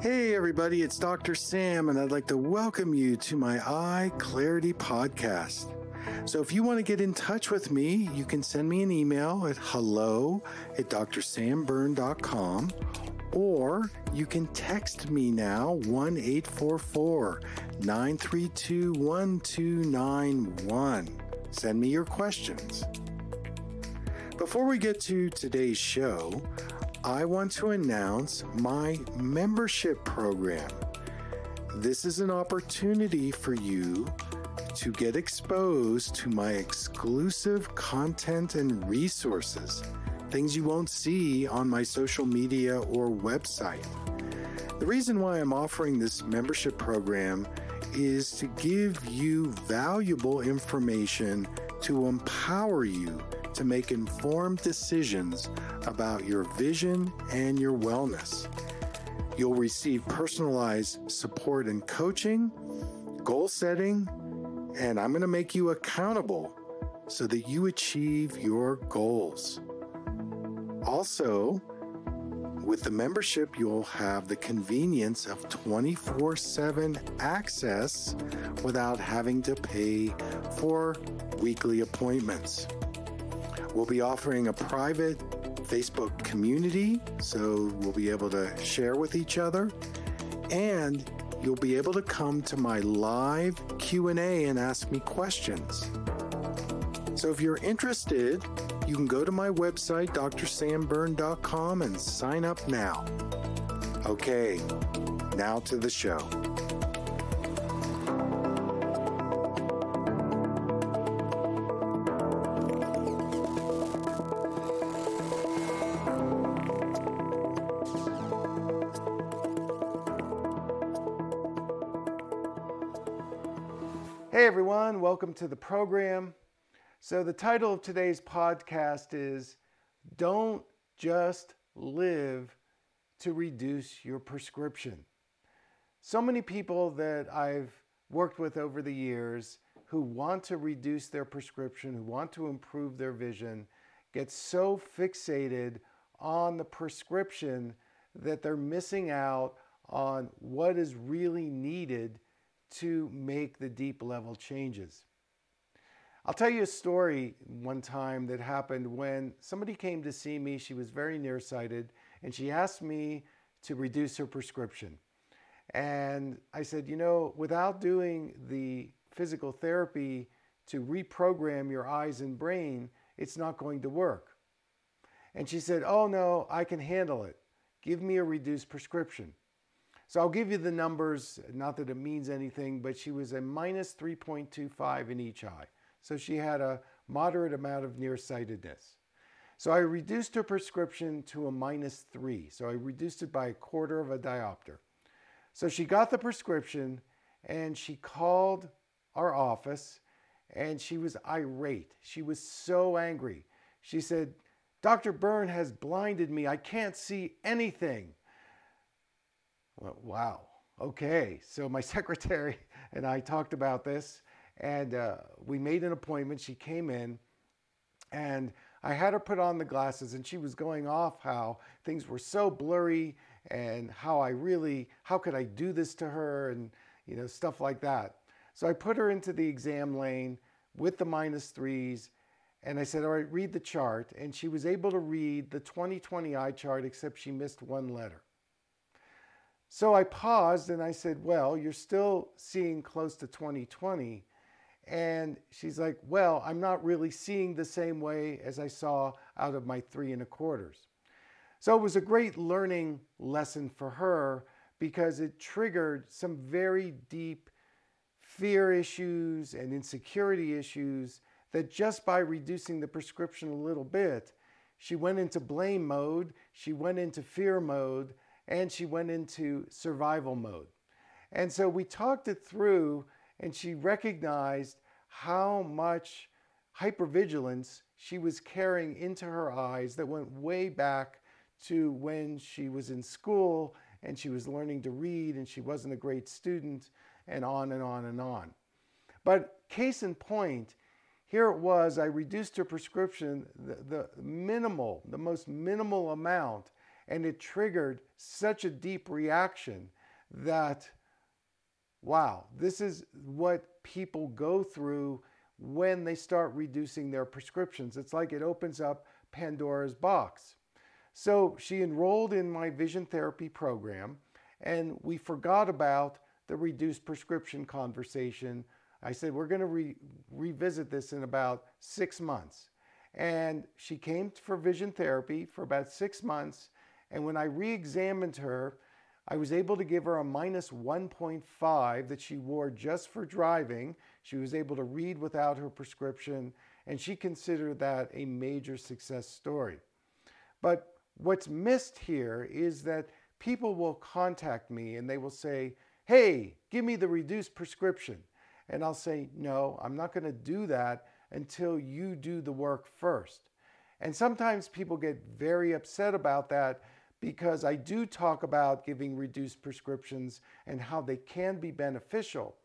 Hey, everybody, it's Dr. Sam, and I'd like to welcome you to my Eye Clarity podcast. So, if you want to get in touch with me, you can send me an email at hello at drsamberne.com or you can text me now 1 844 932 1291. Send me your questions. Before we get to today's show, I want to announce my membership program. This is an opportunity for you to get exposed to my exclusive content and resources, things you won't see on my social media or website. The reason why I'm offering this membership program is to give you valuable information to empower you to make informed decisions about your vision and your wellness. You'll receive personalized support and coaching, goal setting, and I'm going to make you accountable so that you achieve your goals. Also, with the membership, you'll have the convenience of 24 7 access without having to pay for weekly appointments. We'll be offering a private Facebook community, so we'll be able to share with each other, and you'll be able to come to my live Q&A and ask me questions. So if you're interested, you can go to my website drsamberne.com and sign up now. Okay, now to the show. Hey everyone, welcome to the program. So, the title of today's podcast is Don't Just Live to Reduce Your Prescription. So many people that I've worked with over the years who want to reduce their prescription, who want to improve their vision, get so fixated on the prescription that they're missing out on what is really needed to make the deep level changes. I'll tell you a story one time that happened when somebody came to see me. She was very nearsighted and she asked me to reduce her prescription. And I said, you know, without doing the physical therapy to reprogram your eyes and brain, it's not going to work. And she said, oh no, I can handle it. Give me a reduced prescription. So I'll give you the numbers, not that it means anything, but she was a minus 3.25 in each eye. So she had a moderate amount of nearsightedness. So I reduced her prescription to a minus three. So I reduced it by a quarter of a diopter. So she got the prescription and she called our office and she was irate. She was so angry. She said, Dr. Berne has blinded me. I can't see anything. Well, wow. Okay. So my secretary and I talked about this and uh, we made an appointment. She came in and I had her put on the glasses and she was going off how things were so blurry and how I really, how could I do this to her and, you know, stuff like that. So I put her into the exam lane with the minus threes and I said, all right, read the chart. And she was able to read the 2020 eye chart, except she missed one letter. So I paused and I said, Well, you're still seeing close to 2020. And she's like, Well, I'm not really seeing the same way as I saw out of my three and a quarters. So it was a great learning lesson for her because it triggered some very deep fear issues and insecurity issues that just by reducing the prescription a little bit, she went into blame mode, she went into fear mode, and she went into survival mode. And so we talked it through, and she recognized how much hypervigilance she was carrying into her eyes that went way back to when she was in school and she was learning to read and she wasn't a great student, and on and on and on. But case in point, here it was, I reduced her prescription, the, the minimal, the most minimal amount, And it triggered such a deep reaction that, wow, this is what people go through when they start reducing their prescriptions. It's like it opens up Pandora's box. So she enrolled in my vision therapy program, and we forgot about the reduced prescription conversation. I said, We're going to re- revisit this in about six months. And she came for vision therapy for about six months. And when I re examined her, I was able to give her a minus 1.5 that she wore just for driving. She was able to read without her prescription, and she considered that a major success story. But what's missed here is that people will contact me and they will say, Hey, give me the reduced prescription. And I'll say, No, I'm not going to do that until you do the work first. And sometimes people get very upset about that because I do talk about giving reduced prescriptions and how they can be beneficial.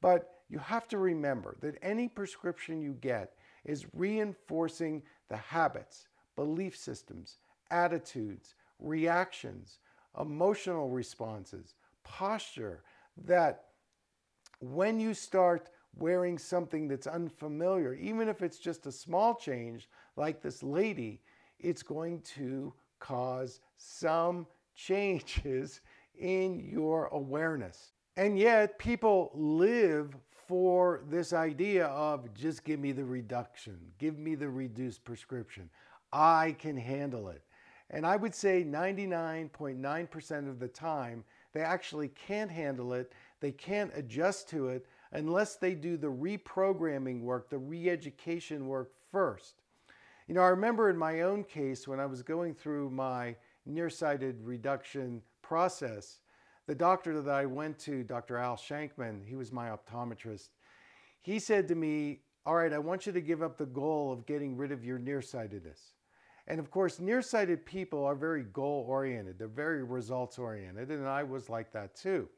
But you have to remember that any prescription you get is reinforcing the habits, belief systems, attitudes, reactions, emotional responses, posture that when you start wearing something that's unfamiliar, even if it's just a small change like this lady, it's going to cause some changes in your awareness. And yet, people live for this idea of just give me the reduction, give me the reduced prescription. I can handle it. And I would say 99.9% of the time, they actually can't handle it. They can't adjust to it unless they do the reprogramming work, the re education work first. You know, I remember in my own case when I was going through my nearsighted reduction process, the doctor that I went to, Dr. Al Shankman, he was my optometrist, he said to me, All right, I want you to give up the goal of getting rid of your nearsightedness. And of course, nearsighted people are very goal oriented, they're very results oriented, and I was like that too.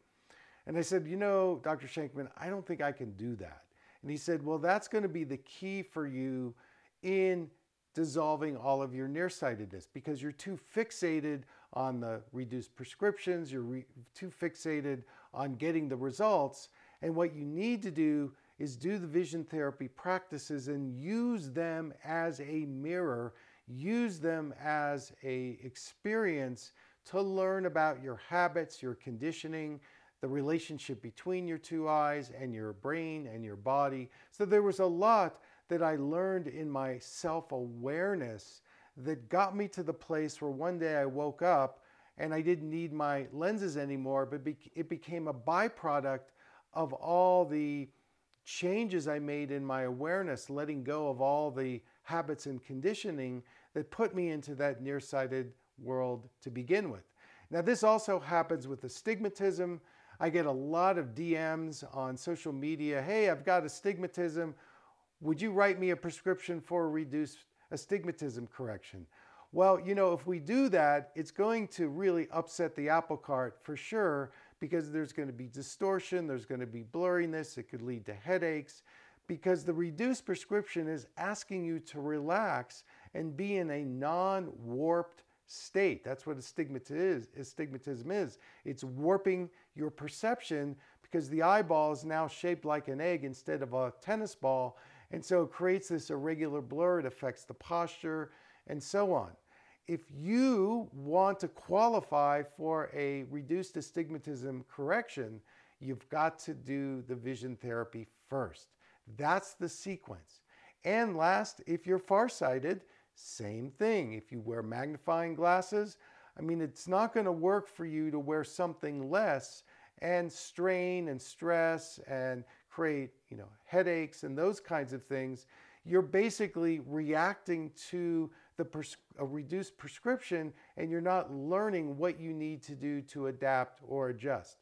And I said, You know, Dr. Shankman, I don't think I can do that. And he said, Well, that's going to be the key for you in dissolving all of your nearsightedness because you're too fixated on the reduced prescriptions, you're re- too fixated on getting the results. And what you need to do is do the vision therapy practices and use them as a mirror, use them as a experience to learn about your habits, your conditioning, the relationship between your two eyes and your brain and your body. So there was a lot that I learned in my self awareness that got me to the place where one day I woke up and I didn't need my lenses anymore, but it became a byproduct of all the changes I made in my awareness, letting go of all the habits and conditioning that put me into that nearsighted world to begin with. Now, this also happens with astigmatism. I get a lot of DMs on social media hey, I've got astigmatism. Would you write me a prescription for reduced astigmatism correction? Well, you know, if we do that, it's going to really upset the apple cart for sure because there's going to be distortion, there's going to be blurriness, it could lead to headaches because the reduced prescription is asking you to relax and be in a non warped state. That's what astigmatism is. Astigmatism is. It's warping your perception because the eyeball is now shaped like an egg instead of a tennis ball and so it creates this irregular blur, it affects the posture, and so on. If you want to qualify for a reduced astigmatism correction, you've got to do the vision therapy first. That's the sequence. And last, if you're farsighted, same thing. If you wear magnifying glasses, I mean, it's not going to work for you to wear something less and strain and stress and create, you know, headaches and those kinds of things, you're basically reacting to the a reduced prescription and you're not learning what you need to do to adapt or adjust.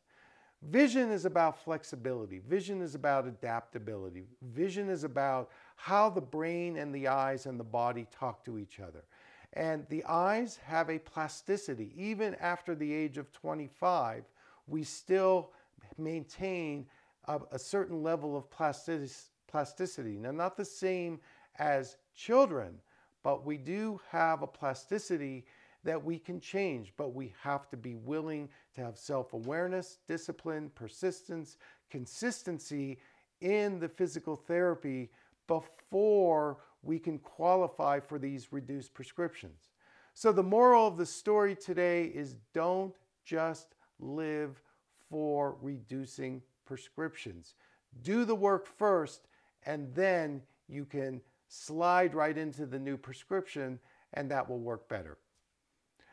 Vision is about flexibility. Vision is about adaptability. Vision is about how the brain and the eyes and the body talk to each other. And the eyes have a plasticity. Even after the age of 25, we still maintain a, a certain level of plasticity. Now, not the same as children, but we do have a plasticity that we can change, but we have to be willing to have self awareness, discipline, persistence, consistency in the physical therapy before we can qualify for these reduced prescriptions. So, the moral of the story today is don't just live for reducing prescriptions. Do the work first, and then you can slide right into the new prescription, and that will work better.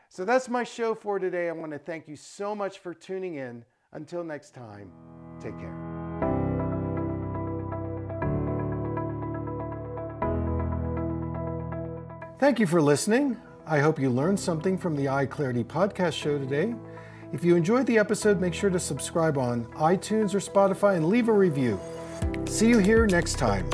So that's my show for today. I want to thank you so much for tuning in. Until next time, take care. Thank you for listening. I hope you learned something from the Eye Clarity podcast show today. If you enjoyed the episode, make sure to subscribe on iTunes or Spotify and leave a review. See you here next time.